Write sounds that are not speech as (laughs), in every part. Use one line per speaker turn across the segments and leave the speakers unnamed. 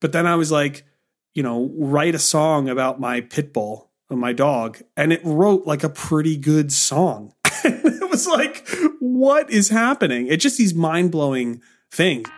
But then I was like, you know, write a song about my pit bull uh, my dog. And it wrote like a pretty good song. (laughs) it was like, what is happening? It's just these mind blowing things.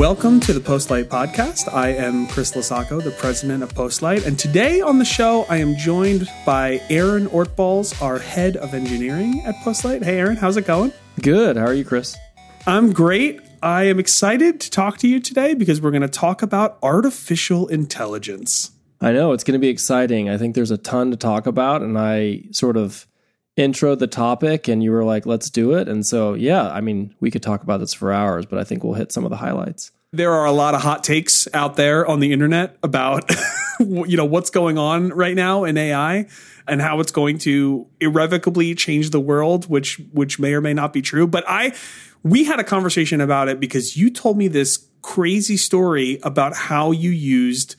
Welcome to the Postlight Podcast. I am Chris LoSacco, the president of Postlight, and today on the show I am joined by Aaron Ortbals, our head of engineering at Postlight. Hey, Aaron, how's it going?
Good. How are you, Chris?
I'm great. I am excited to talk to you today because we're going to talk about artificial intelligence.
I know it's going to be exciting. I think there's a ton to talk about, and I sort of intro the topic and you were like, let's do it. And so, yeah, I mean, we could talk about this for hours, but I think we'll hit some of the highlights.
There are a lot of hot takes out there on the internet about, (laughs) you know, what's going on right now in AI and how it's going to irrevocably change the world, which, which may or may not be true. But I, we had a conversation about it because you told me this crazy story about how you used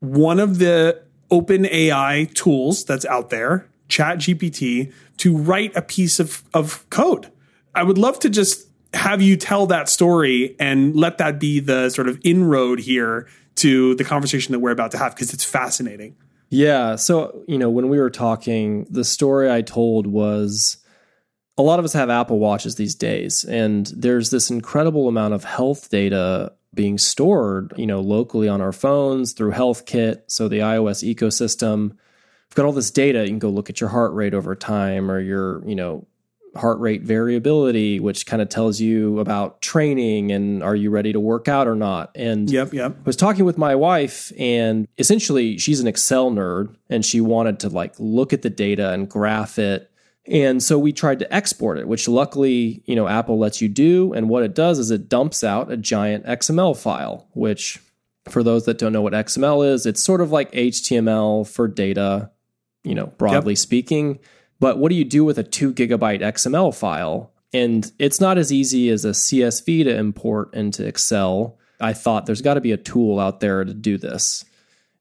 one of the open AI tools that's out there chat GPT to write a piece of, of code. I would love to just have you tell that story and let that be the sort of inroad here to the conversation that we're about to have because it's fascinating.
Yeah. So, you know, when we were talking, the story I told was a lot of us have Apple Watches these days, and there's this incredible amount of health data being stored, you know, locally on our phones through HealthKit, so the iOS ecosystem got all this data. You can go look at your heart rate over time or your, you know, heart rate variability, which kind of tells you about training and are you ready to work out or not. And
yep, yep.
I was talking with my wife, and essentially she's an Excel nerd, and she wanted to like look at the data and graph it. And so we tried to export it, which luckily, you know, Apple lets you do. And what it does is it dumps out a giant XML file, which for those that don't know what XML is, it's sort of like HTML for data you know, broadly yep. speaking. But what do you do with a two gigabyte XML file? And it's not as easy as a CSV to import into Excel. I thought there's got to be a tool out there to do this.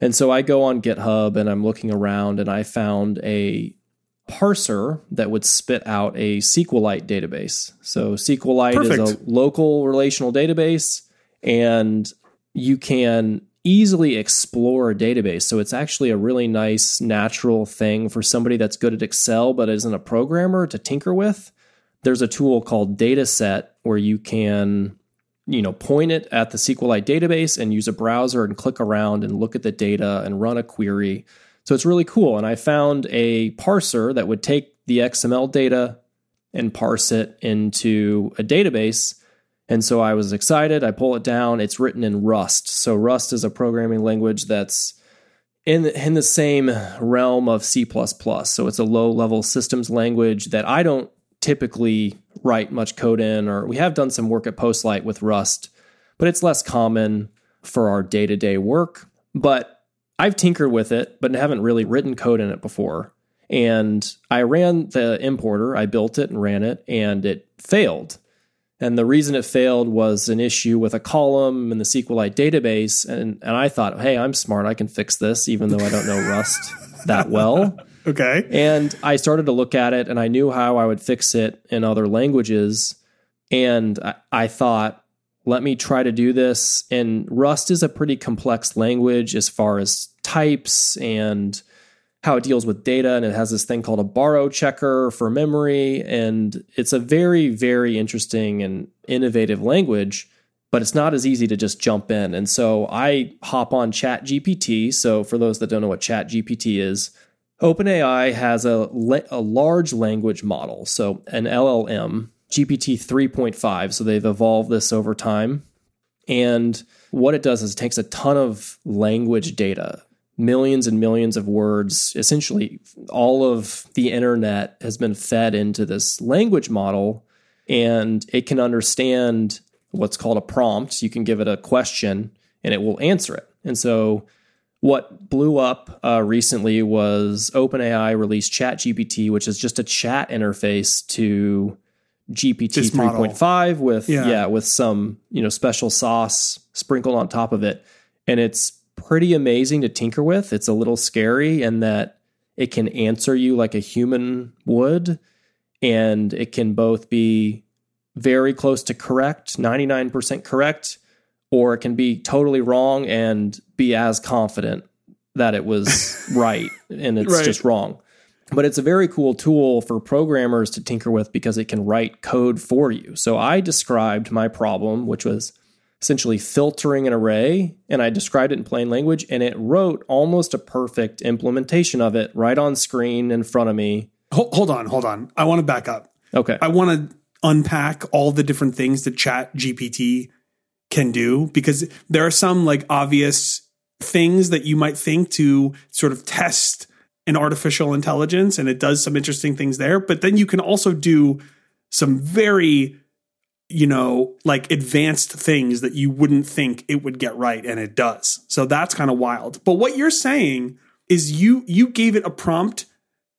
And so I go on GitHub and I'm looking around and I found a parser that would spit out a SQLite database. So SQLite Perfect. is a local relational database and you can easily explore a database. So it's actually a really nice, natural thing for somebody that's good at Excel but isn't a programmer to tinker with. There's a tool called Datasette where you can, you know, point it at the SQLite database and use a browser and click around and look at the data and run a query. So it's really cool. And I found a parser that would take the XML data and parse it into a database and so I was excited. I pull it down. It's written in Rust. So Rust is a programming language that's in the, in the same realm of C++. So it's a low level systems language that I don't typically write much code in or we have done some work at Postlight with Rust, but it's less common for our day-to-day work. But I've tinkered with it, but haven't really written code in it before. And I ran the importer, I built it and ran it, and it failed. And the reason it failed was an issue with a column in the SQLite database. And, and I thought, hey, I'm smart. I can fix this, even though I don't know Rust (laughs) that well.
Okay.
And I started to look at it and I knew how I would fix it in other languages. And I, I thought, let me try to do this. And Rust is a pretty complex language as far as types and how it deals with data and it has this thing called a borrow checker for memory and it's a very very interesting and innovative language but it's not as easy to just jump in. And so i hop on chat gpt so for those that don't know what chat gpt is openai has a, a large language model so an llm gpt 3.5 so they've evolved this over time. And what it does is it takes a ton of language data millions and millions of words. Essentially, all of the internet has been fed into this language model, and it can understand what's called a prompt. You can give it a question, and it will answer it. And so, what blew up uh, recently was OpenAI released ChatGPT, which is just a chat interface to GPT 3.5 with yeah. yeah with some you know special sauce sprinkled on top of it, and it's pretty amazing to tinker with. It's a little scary in that it can answer you like a human would, and it can both be very close to correct, 99% correct, or it can be totally wrong and be as confident that it was (laughs) right and it's
Right.
just wrong. But it's a very cool tool for programmers to tinker with because it can write code for you. So I described my problem, which was essentially filtering an array, and I described it in plain language, and it wrote almost a perfect implementation of it right on screen in front of me.
Hold, hold on, hold on. I want to back up.
Okay.
I want to unpack all the different things that Chat GPT can do because there are some like obvious things that you might think to sort of test an artificial intelligence and it does some interesting things there but then you can also do some very you know like advanced things that you wouldn't think it would get right and it does. So that's kind of wild. But what you're saying is you you gave it a prompt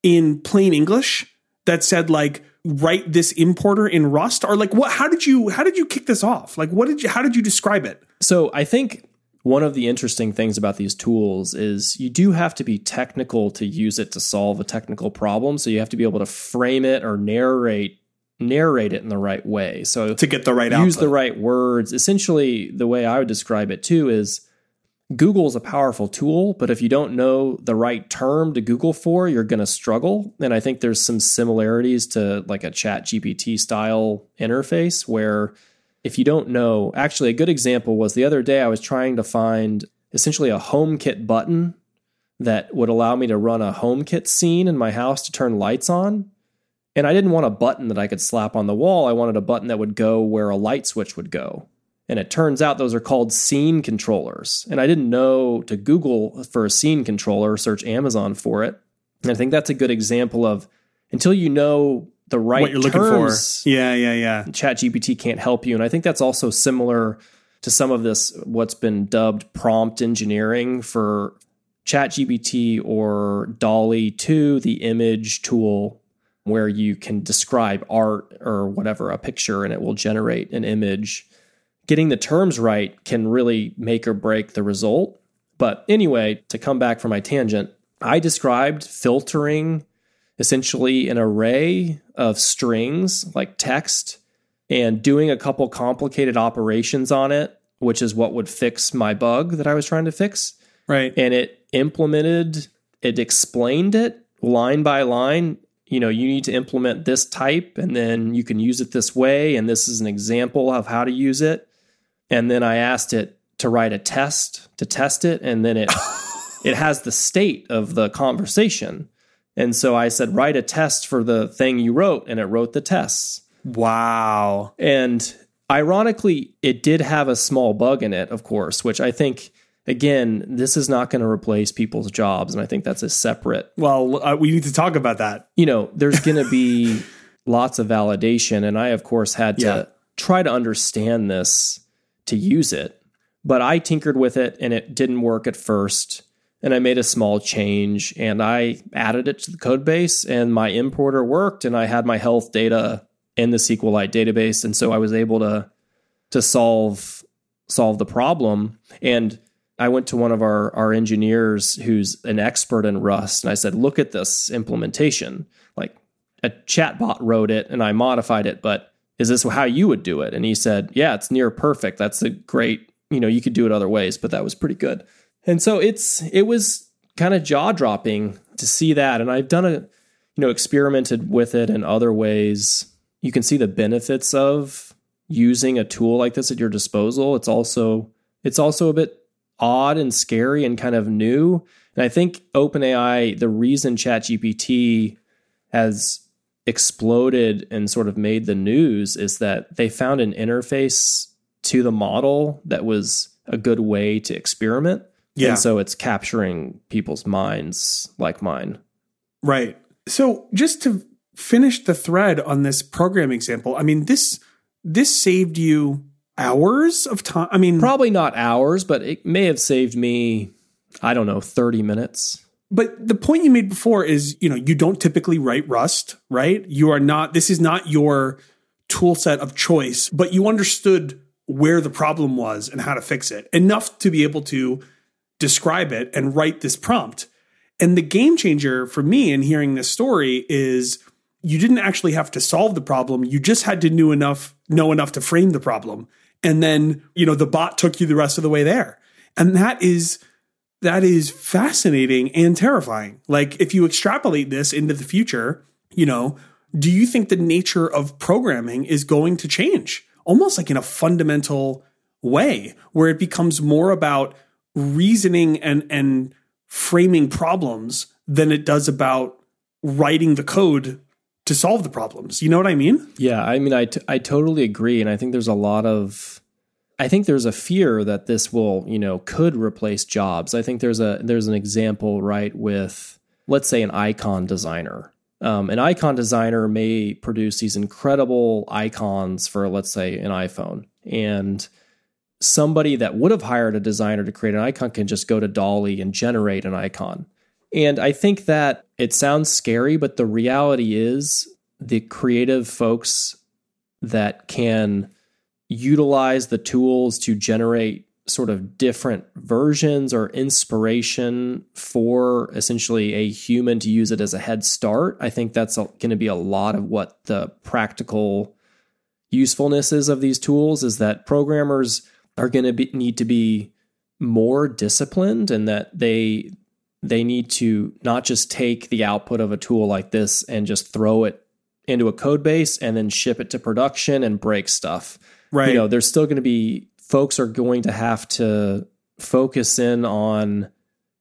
in plain english that said like write this importer in rust? Or like what how did you how did you kick this off? Like what did you how did you describe it?
So I think one of the interesting things about these tools is you do have to be technical to use it to solve a technical problem. So you have to be able to frame it or narrate narrate it in the right way. So
to get the right
use
output.
the right words. Essentially, the way I would describe it too is Google is a powerful tool, but if you don't know the right term to Google for, you're going to struggle. And I think there's some similarities to like a Chat GPT style interface where if you don't know, actually, a good example was the other day I was trying to find essentially a HomeKit button that would allow me to run a HomeKit scene in my house to turn lights on. And I didn't want a button that I could slap on the wall. I wanted a button that would go where a light switch would go. And it turns out those are called scene controllers. And I didn't know to Google for a scene controller, search Amazon for it. And I think that's a good example of until you know the right
what you're looking for yeah yeah yeah
ChatGPT can't help you. And I think that's also similar to some of this, what's been dubbed prompt engineering for ChatGPT or DALL-E 2, the image tool, where you can describe art or whatever, a picture, and it will generate an image. Getting the terms right can really make or break the result. But anyway, to come back from my tangent, I described filtering essentially an array of strings like text and doing a couple complicated operations on it, which is what would fix my bug that I was trying to fix.
right
And it implemented, it explained it line by line. You know, you need to implement this type and then you can use it this way. And this is an example of how to use it. And then I asked it to write a test to test it. And then it, (laughs) it has the state of the conversation. And so I said, write a test for the thing you wrote. And it wrote the tests.
wow
And ironically, it did have a small bug in it, of course, which I think, again, this is not going to replace people's jobs. And I think that's a separate,
well uh, we need to talk about that
you know, there's going to be (laughs) lots of validation. And I, of course, had to
Yeah.
try to understand this to use it. But I tinkered with it and it didn't work at first. And I made a small change and I added it to the code base and my importer worked and I had my health data in the SQLite database. And so I was able to to solve solve the problem. And I went to one of our, our engineers who's an expert in Rust and I said, look at this implementation. Like a chatbot wrote it and I modified it, but is this how you would do it? And he said, yeah, it's near perfect. That's a great, you know, you could do it other ways, but that was pretty good. And so it's, it was kind of jaw dropping to see that. And I've done a, you know, experimented with it in other ways. You can see the benefits of using a tool like this at your disposal. It's also, it's also a bit odd and scary and kind of new. And I think OpenAI, the reason ChatGPT has exploded and sort of made the news is that they found an interface to the model that was a good way to experiment.
Yeah.
And so it's capturing people's minds like mine.
Right. So just to finish the thread on this program example, I mean this this saved you hours of time. I mean,
Probably not hours, but it may have saved me, I don't know, 30 minutes.
but the point you made before is, you know, you don't typically write Rust, right? You are not. This is not your tool set of choice, but you understood where the problem was and how to fix it enough to be able to describe it and write this prompt. And the game changer for me in hearing this story is you didn't actually have to solve the problem. You just had to know enough, know enough to frame the problem. And then, you know, the bot took you the rest of the way there. And that is that is fascinating and terrifying. Like if you extrapolate this into the future, you know, do you think the nature of programming is going to change? Almost like in a fundamental way where it becomes more about reasoning and and framing problems than it does about writing the code to solve the problems. You know what I mean?
Yeah, I mean, I, t- I totally agree. And I think there's a lot of, I think there's a fear that this will, you know, could replace jobs. I think there's a, there's an example, right, with, let's say, an icon designer. Um, an icon designer may produce these incredible icons for, let's say, an iPhone. And somebody that would have hired a designer to create an icon can just go to DALL-E and generate an icon. And I think that it sounds scary, but the reality is the creative folks that can utilize the tools to generate sort of different versions or inspiration for essentially a human to use it as a head start. I think that's going to be a lot of what the practical usefulness is of these tools is that programmers are going to need to be more disciplined and that they they need to not just take the output of a tool like this and just throw it into a code base and then ship it to production and break stuff.
Right.
You know, there's still going to be folks are going to have to focus in on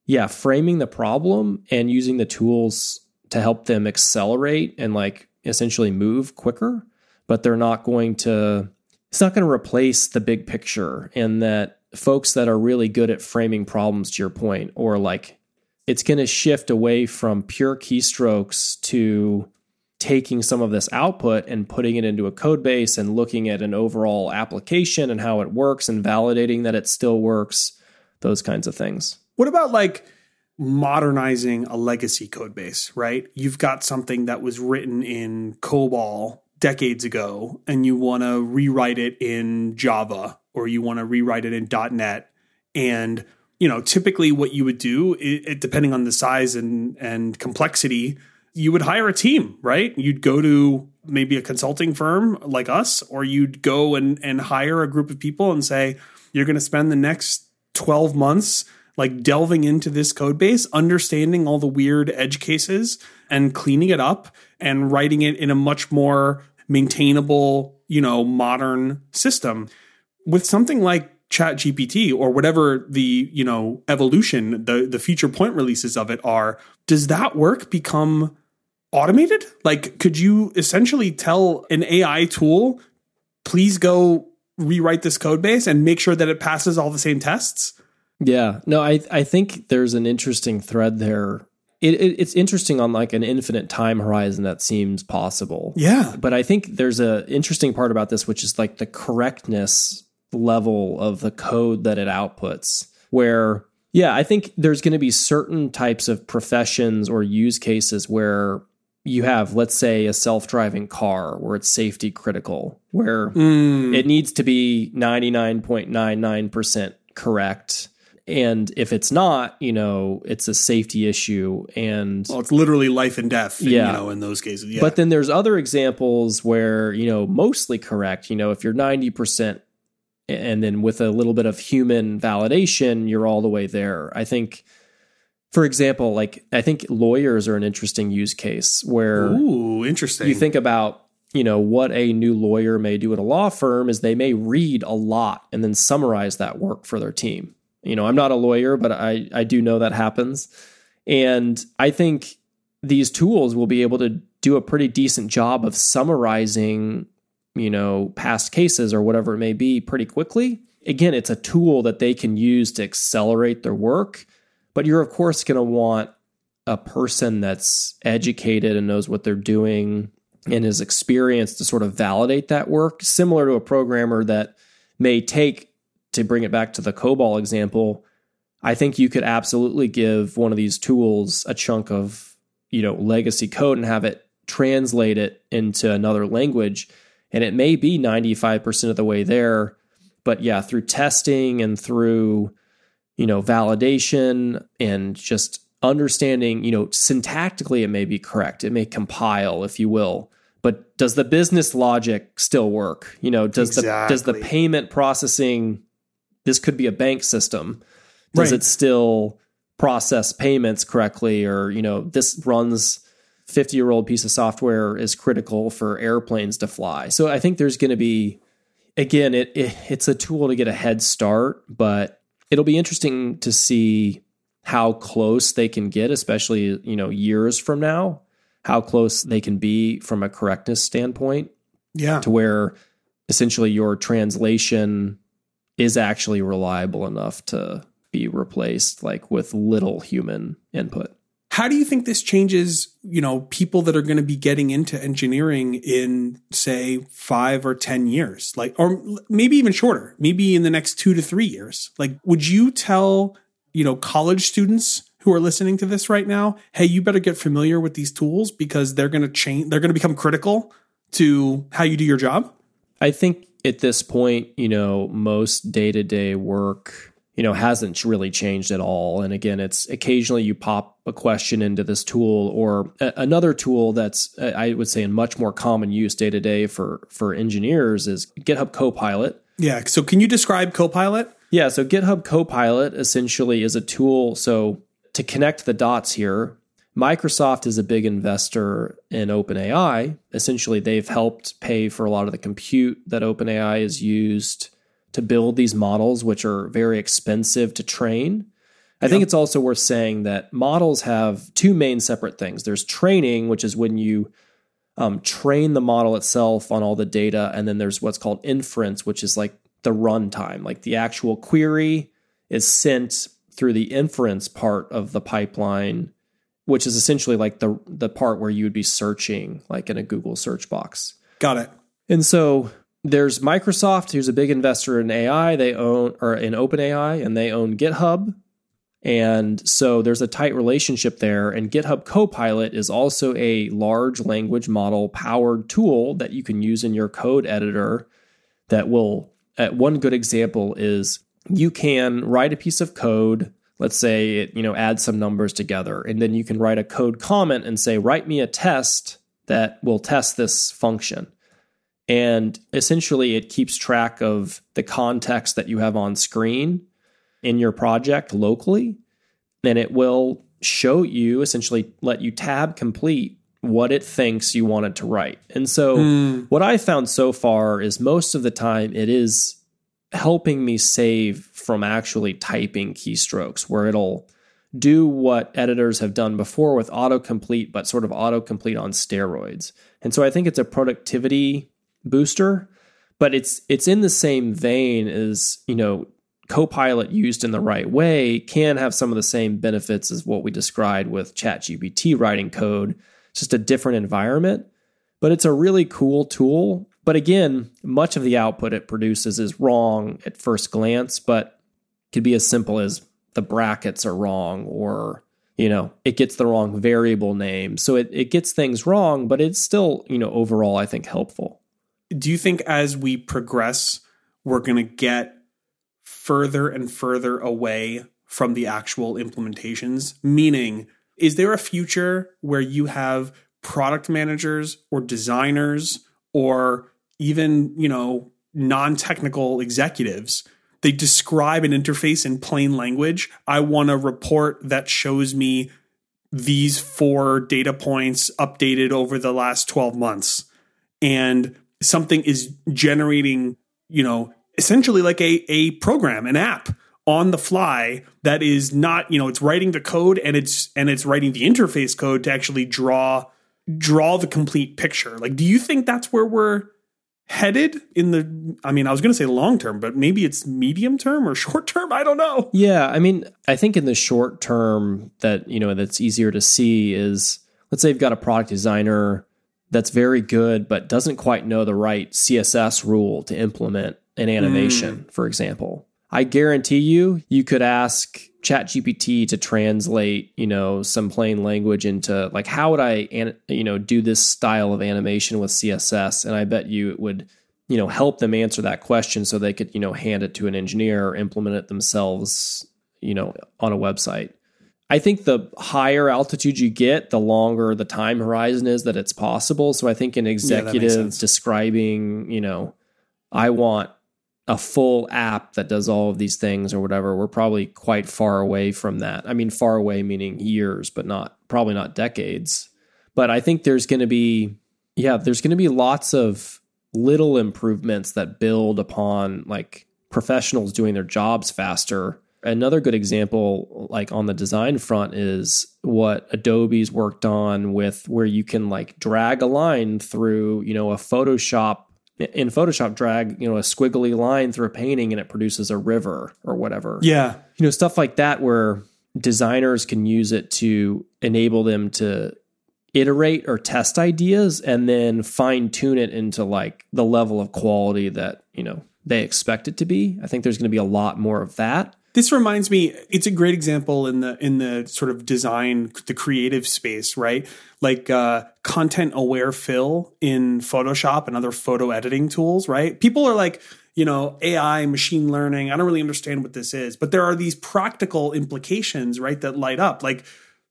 yeah, framing the problem and using the tools to help them accelerate and like essentially move quicker, but they're not going to it's not going to replace the big picture and that folks that are really good at framing problems to your point or like it's going to shift away from pure keystrokes to taking some of this output and putting it into a code base and looking at an overall application and how it works and validating that it still works, those kinds of things.
What about like modernizing a legacy code base, right? You've got something that was written in COBOL decades ago and you want to rewrite it in Java or you want to rewrite it in .NET and you know, typically what you would do, it, depending on the size and and complexity, you would hire a team, right? You'd go to maybe a consulting firm like us, or you'd go and and hire a group of people and say, you're going to spend the next twelve months like delving into this code base, understanding all the weird edge cases, and cleaning it up and writing it in a much more maintainable, you know, modern system. With something like chat gpt or whatever the you know evolution the the future point releases of it are does that work become automated? Like could you essentially tell an ai tool please go rewrite this code base and make sure that it passes all the same tests
yeah. No i i think there's an interesting thread there. It, it, it's interesting on like an infinite time horizon that seems possible.
Yeah.
But i think there's a interesting part about this which is like the correctness level of the code that it outputs. Where, yeah, I think there's going to be certain types of professions or use cases where you have, let's say, a self driving car where it's safety critical, where mm. it needs to be 99.99% correct. And if it's not, you know, it's a safety issue. And
well, it's literally life and death, yeah. you know, in those cases. Yeah.
But then there's other examples where, you know, mostly correct, you know, if you're 90% and then with a little bit of human validation, you're all the way there. I think, for example, like I think lawyers are an interesting use case where
Ooh, interesting.
You think about you know what a new lawyer may do at a law firm is they may read a lot and then summarize that work for their team. You know, I'm not a lawyer, but I I do know that happens, and I think these tools will be able to do a pretty decent job of summarizing you know, past cases or whatever it may be pretty quickly. Again, it's a tool that they can use to accelerate their work, but you're, of course, going to want a person that's educated and knows what they're doing and is experienced to sort of validate that work, similar to a programmer that may take, to bring it back to the COBOL example, I think you could absolutely give one of these tools a chunk of, you know, legacy code and have it translate it into another language and it may be 95% of the way there. But yeah, through testing and through you know, validation and just understanding, you know, syntactically it may be correct. It may compile, if you will. But does the business logic still work? You know, does
Exactly.
the does the payment processing this could be a bank system. Does
Right.
it still process payments correctly or, you know, this runs 50-year-old piece of software is critical for airplanes to fly. So I think there's going to be again, it, it it's a tool to get a head start, but it'll be interesting to see how close they can get, especially you know years from now, how close they can be from a correctness standpoint,
Yeah.
to where essentially your translation is actually reliable enough to be replaced, like with little human input.
How do you think this changes, you know, people that are going to be getting into engineering in say 5 or 10 years? Like or maybe even shorter, maybe in the next 2 to 3 years. Like would you tell, you know, college students who are listening to this right now, "Hey, you better get familiar with these tools because they're going to change they're going to become critical to how you do your job?"
I think at this point, you know, most day to day work, you know, hasn't really changed at all. And again, it's occasionally you pop a question into this tool or a- another tool that's, uh, I would say, in much more common use day to day for for engineers is GitHub Copilot.
Yeah, so can you describe Copilot?
Yeah, so GitHub Copilot essentially is a tool. So to connect the dots here, Microsoft is a big investor in OpenAI. Essentially, they've helped pay for a lot of the compute that OpenAI is used to build these models, which are very expensive to train. I think it's also worth saying that models have two main separate things. There's training, which is when you um, train the model itself on all the data, and then there's what's called inference, which is like the runtime, like the actual query is sent through the inference part of the pipeline, which is essentially like the the part where you would be searching, like in a Google search box.
Got it.
And so there's Microsoft, who's a big investor in AI. They own or in OpenAI, and they own GitHub. And so there's a tight relationship there. And GitHub Copilot is also a large language model powered tool that you can use in your code editor. That will, uh, one good example is you can write a piece of code. Let's say it, you know, add some numbers together, and then you can write a code comment and say, write me a test that will test this function. And essentially, it keeps track of the context that you have on screen in your project locally. And it will show you, essentially, let you tab complete what it thinks you wanted to write. And so, hmm. what I found so far is most of the time it is helping me save from actually typing keystrokes, where it'll do what editors have done before with autocomplete, but sort of autocomplete on steroids. And so I think it's a productivity booster, but it's it's in the same vein as, you know, Copilot used in the right way can have some of the same benefits as what we described with ChatGPT writing code, It's just a different environment. But it's a really cool tool. But again, much of the output it produces is wrong at first glance, but could be as simple as the brackets are wrong or you know it gets the wrong variable name so it, it gets things wrong but it's still you know overall i think helpful
do you think as we progress, we're going to get further and further away from the actual implementations? Meaning, is there a future where you have product managers or designers or even, you know, non technical executives? They describe an interface in plain language. I want a report that shows me these four data points updated over the last 12 months. And something is generating, you know, essentially like a, a program, an app on the fly that is not, you know, it's writing the code and it's and it's writing the interface code to actually draw draw the complete picture. Like, do you think that's where we're headed in the I mean, I was gonna say long term, but maybe it's medium term or (laughs) short term. I don't know.
yeah i mean i think in the short term that you know that's easier to see is let's say you've got a product designer that's very good but doesn't quite know the right css rule to implement an animation hmm. for example. I guarantee you you could ask ChatGPT to translate, you know, some plain language into like how would I, an, you know, do this style of animation with CSS, and I bet you it would, you know, help them answer that question so they could, you know, hand it to an engineer or implement it themselves, you know, on a website. I think the higher altitude you get, the longer the time horizon is that it's possible. So I think an executive
sense.
describing, you know, I want a full app that does all of these things or whatever, we're probably quite far away from that. I mean, far away meaning years, but not probably not decades. But I think there's going to be, yeah, there's going to be lots of little improvements that build upon like professionals doing their jobs faster. Another good example, like on the design front, is what Adobe's worked on with where you can like drag a line through, you know, a Photoshop in Photoshop, drag, you know, a squiggly line through a painting and it produces a river or whatever.
Yeah.
You know, stuff like that where designers can use it to enable them to iterate or test ideas and then fine tune it into like the level of quality that, you know, they expect it to be. I think there's going to be a lot more of that.
This reminds me, it's a great example in the in the sort of design, the creative space, right? Like uh, content aware fill in Photoshop and other photo editing tools, right? People are like, you know, AI, machine learning. I don't really understand what this is, but there are these practical implications, right, that light up. Like,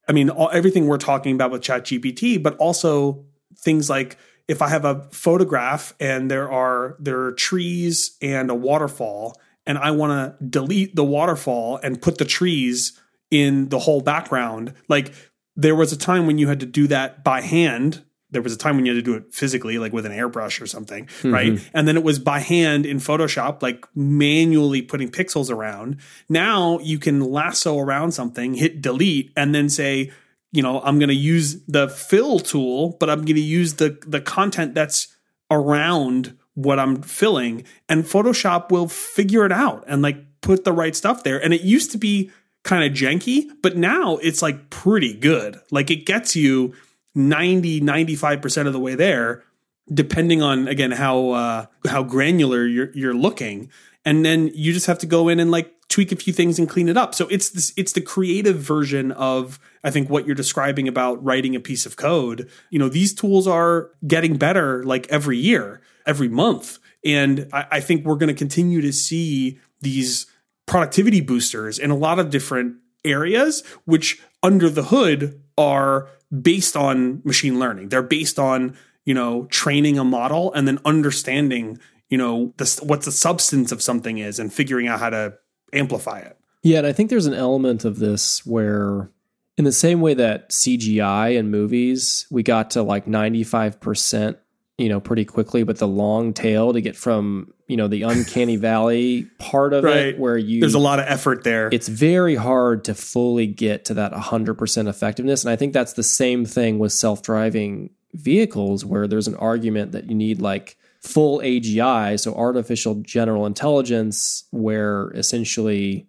I mean, all, everything we're talking about with ChatGPT, but also things like if I have a photograph and there are there are trees and a waterfall and I want to delete the waterfall and put the trees in the whole background. Like there was a time when you had to do that by hand. There was a time when you had to do it physically, like with an airbrush or something, mm-hmm. right? And then it was by hand in Photoshop, like manually putting pixels around. Now you can lasso around something, hit delete, and then say, you know, I'm going to use the fill tool, but I'm going to use the the content that's around what I'm filling, and Photoshop will figure it out and like put the right stuff there. And it used to be kind of janky, but now it's like pretty good. Like it gets you 90, 95% of the way there, depending on again how uh how granular you're you're looking. And then you just have to go in and like tweak a few things and clean it up. So it's this it's the creative version of I think what you're describing about writing a piece of code. You know, these tools are getting better like every year, every month. And I, I think we're going to continue to see these productivity boosters in a lot of different areas, which under the hood are based on machine learning. They're based on, you know, training a model and then understanding, you know, the, what the substance of something is and figuring out how to amplify it.
Yeah, and I think there's an element of this where in the same way that CGI in movies, we got to like 95%, you know, pretty quickly, but the long tail to get from, you know, the uncanny valley part of
Right.
it where you
There's a lot of effort there.
it's very hard to fully get to that 100% effectiveness and I think that's the same thing with self-driving vehicles where there's an argument that you need like full AGI, so artificial general intelligence, where essentially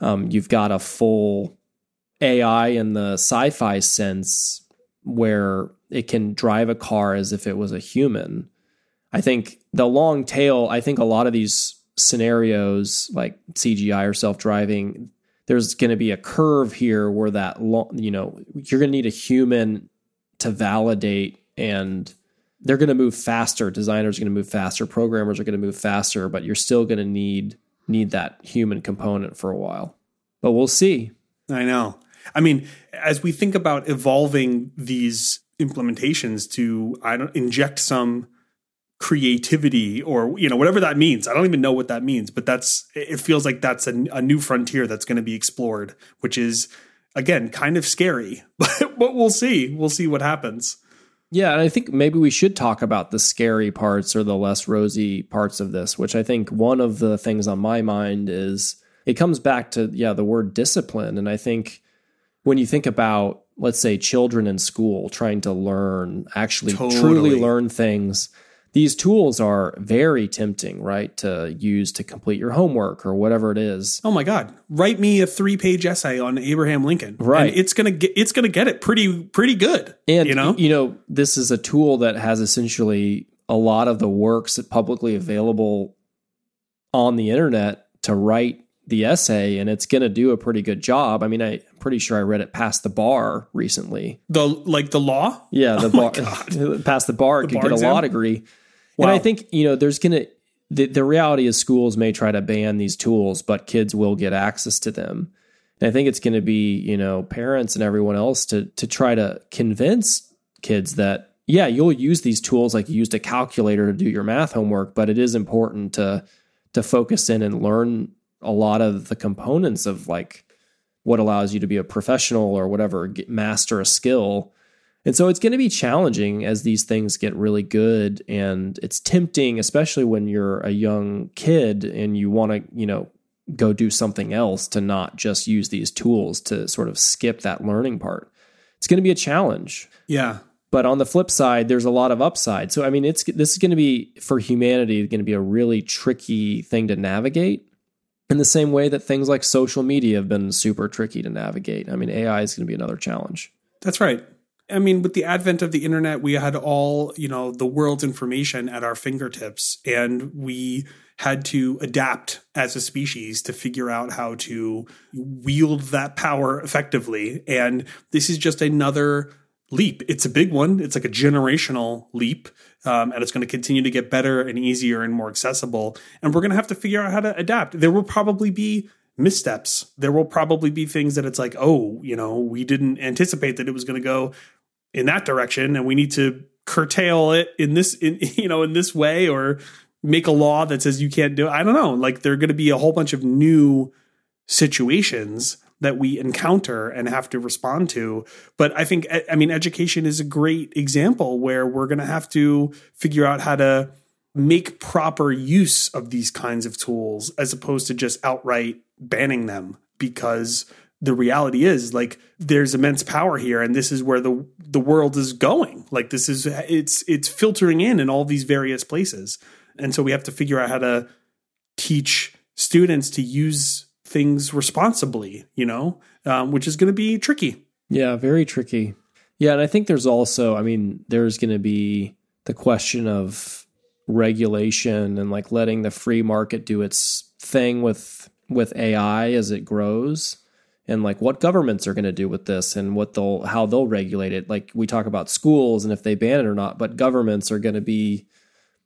um, you've got a full AI in the sci-fi sense where it can drive a car as if it was a human. I think the long tail, I think a lot of these scenarios like CGI or self-driving, there's going to be a curve here where that long, you know, you're going to need a human to validate and they're going to move faster. Designers are going to move faster. Programmers are going to move faster, but you're still going to need need that human component for a while. But we'll see.
I know. I mean, as we think about evolving these implementations to I don't inject some creativity or you know whatever that means. I don't even know what that means, but that's it feels like that's a, a new frontier that's going to be explored, which is again kind of scary. (laughs) But but we'll see. We'll see what happens.
Yeah, and I think maybe we should talk about the scary parts or the less rosy parts of this, which I think one of the things on my mind is it comes back to yeah, the word discipline and I think when you think about let's say children in school trying to learn actually
Totally.
truly learn things these tools are very tempting right to use to complete your homework or whatever it is
Oh my God! Write me a three-page essay on Abraham Lincoln.
Right.
And it's gonna get it's gonna get it pretty pretty good.
And
you know,
you know, this is a tool that has essentially a lot of the works publicly available on the internet to write the essay, and it's going to do a pretty good job. I mean, I, I'm pretty sure I read it passed the bar recently.
the like the law.
Yeah, the (laughs) oh
my
bar (laughs) past the bar could
bar
get a law degree.
Wow.
And I think you know, there's going to the, the reality is schools may try to ban these tools, but kids will get access to them. And I think it's going to be, you know, parents and everyone else to to try to convince kids that yeah, you'll use these tools like you used a calculator to do your math homework, but it is important to to focus in and learn a lot of the components of like what allows you to be a professional or whatever, master a skill. And so it's going to be challenging as these things get really good and it's tempting especially when you're a young kid and you want to, you know, go do something else to not just use these tools to sort of skip that learning part. It's going to be a challenge.
Yeah.
But on the flip side, there's a lot of upside. So I mean, it's this is going to be for humanity going to be a really tricky thing to navigate. In the same way that things like social media have been super tricky to navigate. I mean, AI is going to be another challenge.
That's right. I mean, with the advent of the internet, we had all, you know, the world's information at our fingertips, and we had to adapt as a species to figure out how to wield that power effectively. And this is just another leap. It's a big one. It's like a generational leap. Um, and it's going to continue to get better and easier and more accessible. And we're going to have to figure out how to adapt. There will probably be missteps. There will probably be things that it's like, oh, you know, we didn't anticipate that it was going to go in that direction, and we need to curtail it in this, in (laughs) you know, in this way, or make a law that says you can't do it. I don't know. Like there are going to be a whole bunch of new situations that we encounter and have to respond to. But I think, I mean, education is a great example where we're going to have to figure out how to make proper use of these kinds of tools as opposed to just outright banning them. Because the reality is like there's immense power here and this is where the the world is going. Like this is it's it's filtering in in all these various places. And so we have to figure out how to teach students to use things responsibly, you know, um, which is going to be tricky.
Yeah, very tricky. Yeah, and I think there's also, I mean, there's going to be the question of regulation and like letting the free market do its thing with with AI as it grows and like what governments are going to do with this and what they'll how they'll regulate it like we talk about schools and if they ban it or not but governments are going to be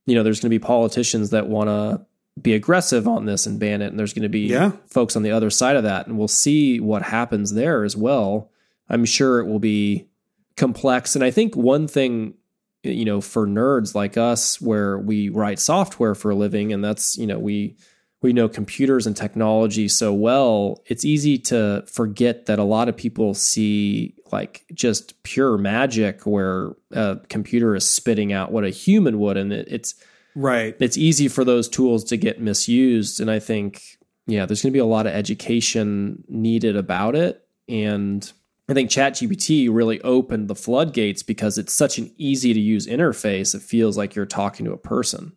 you know there's going to be politicians that want to be aggressive on this and ban it. And there's going to be yeah. folks on the other side of that. And we'll see what happens there as well. I'm sure it will be complex. And I think one thing, you know, for nerds like us, where we write software for a living, and that's, you know, we, we know computers and technology so well, it's easy to forget that a lot of people see like just pure magic where a computer is spitting out what a human would. And it, it's,
Right.
It's easy for those tools to get misused. And I think, yeah, there's going to be a lot of education needed about it. And I think ChatGPT really opened the floodgates because it's such an easy to use interface. It feels like you're talking to a person.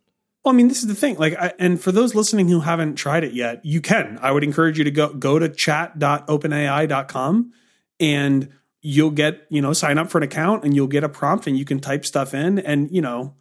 Well, I mean, this is the thing. Like, I, and for those listening who haven't tried it yet, you can. I would encourage you to go go to chat.openai.com and you'll get, you know, sign up for an account and you'll get a prompt and you can type stuff in and, you know,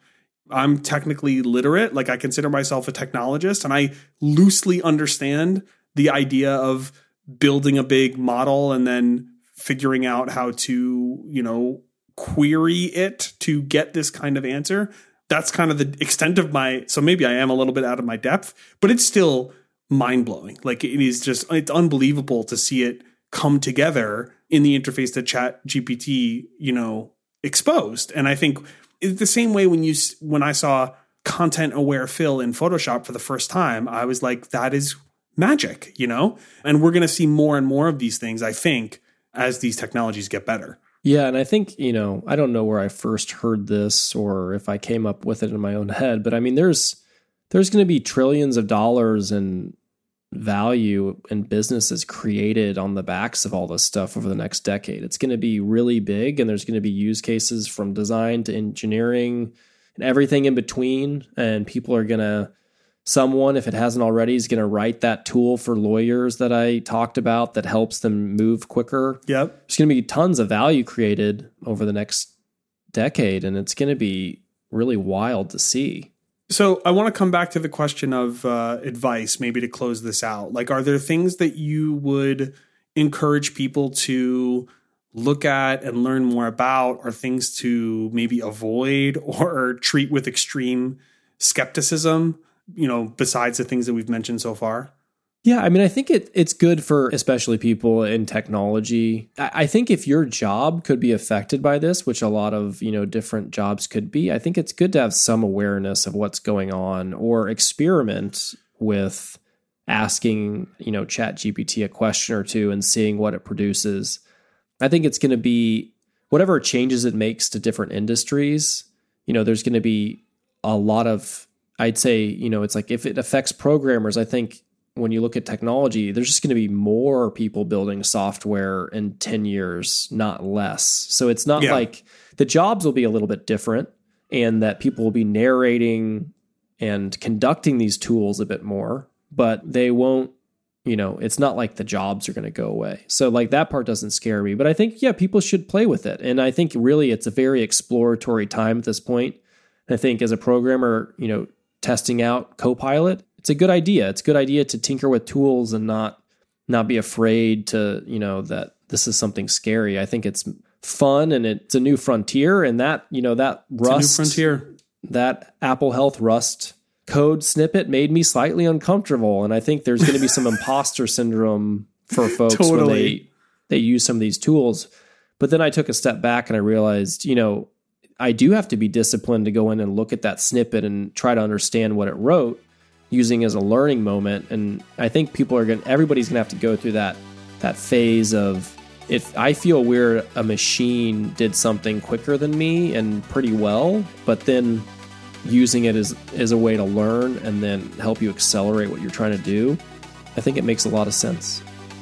I'm technically literate. Like I consider myself a technologist and I loosely understand the idea of building a big model and then figuring out how to, you know, query it to get this kind of answer. That's kind of the extent of my so maybe I am a little bit out of my depth, but it's still mind blowing. Like it is just it's unbelievable to see it come together in the interface that Chat GPT, you know, exposed. And I think the same way when you when I saw content aware fill in Photoshop for the first time, I was like, that is magic, you know? And we're going to see more and more of these things, I think, as these technologies get better.
Yeah. And I think, you know, I don't know where I first heard this or if I came up with it in my own head, but I mean, there's, there's going to be trillions of dollars in value and businesses created on the backs of all this stuff over the next decade. It's going to be really big, and there's going to be use cases from design to engineering and everything in between. And people are going to, someone, if it hasn't already, is going to write that tool for lawyers that I talked about that helps them move quicker.
Yep.
There's going to be tons of value created over the next decade, and it's going to be really wild to see.
So I want to come back to the question of uh, advice, maybe to close this out. Like, are there things that you would encourage people to look at and learn more about, or things to maybe avoid or treat with extreme skepticism? You know, besides the things that we've mentioned so far.
Yeah, I mean, I think it it's good for especially people in technology. I, I, think if your job could be affected by this, which a lot of you know different jobs could be, I think it's good to have some awareness of what's going on or experiment with asking you know Chat GPT a question or two and seeing what it produces. I think it's going to be whatever changes it makes to different industries. You know, there's going to be a lot of I'd say you know it's like if it affects programmers, I think when you look at technology, there's just going to be more people building software in 10 years, not less. So it's not yeah. like the jobs will be a little bit different and that people will be narrating and conducting these tools a bit more, but they won't, you know, it's not like the jobs are going to go away. So like that part doesn't scare me, but I think yeah, people should play with it. And I think really it's a very exploratory time at this point. I think as a programmer, you know, testing out Copilot, it's a good idea. It's a good idea to tinker with tools and not not be afraid to, you know, that this is something scary. I think it's fun and it's a new frontier and that, you know, that Rust
frontier.
That Apple Health Rust code snippet made me slightly uncomfortable and I think there's going to be some (laughs) imposter syndrome for folks totally. when they they use some of these tools. But then I took a step back and I realized, you know, I do have to be disciplined to go in and look at that snippet and try to understand what it wrote using as a learning moment. And I think people are going everybody's going to have to go through that, that phase of if I feel weird, a machine did something quicker than me and pretty well, but then using it as, as a way to learn and then help you accelerate what you're trying to do, I think it makes a lot of sense.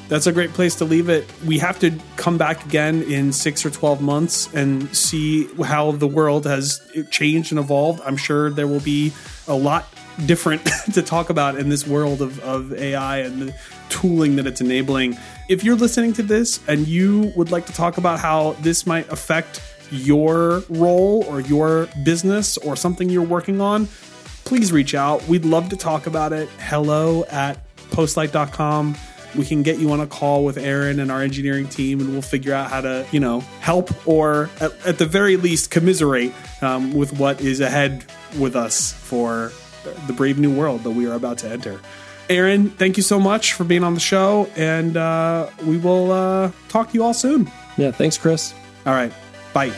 That's a great place to leave it. We have to come back again in six or 12 months and see how the world has changed and evolved. I'm sure there will be a lot different (laughs) to talk about in this world of, of AI and the tooling that it's enabling. If you're listening to this and you would like to talk about how this might affect your role or your business or something you're working on, please reach out. We'd love to talk about it. Hello at postlight.com. We can get you on a call with Aaron and our engineering team, and we'll figure out how to, you know, help or at, at the very least commiserate um, with what is ahead with us for the brave new world that we are about to enter. Aaron, thank you so much for being on the show, and uh, we will uh, talk to you all soon.
Yeah, thanks, Chris.
All right, bye.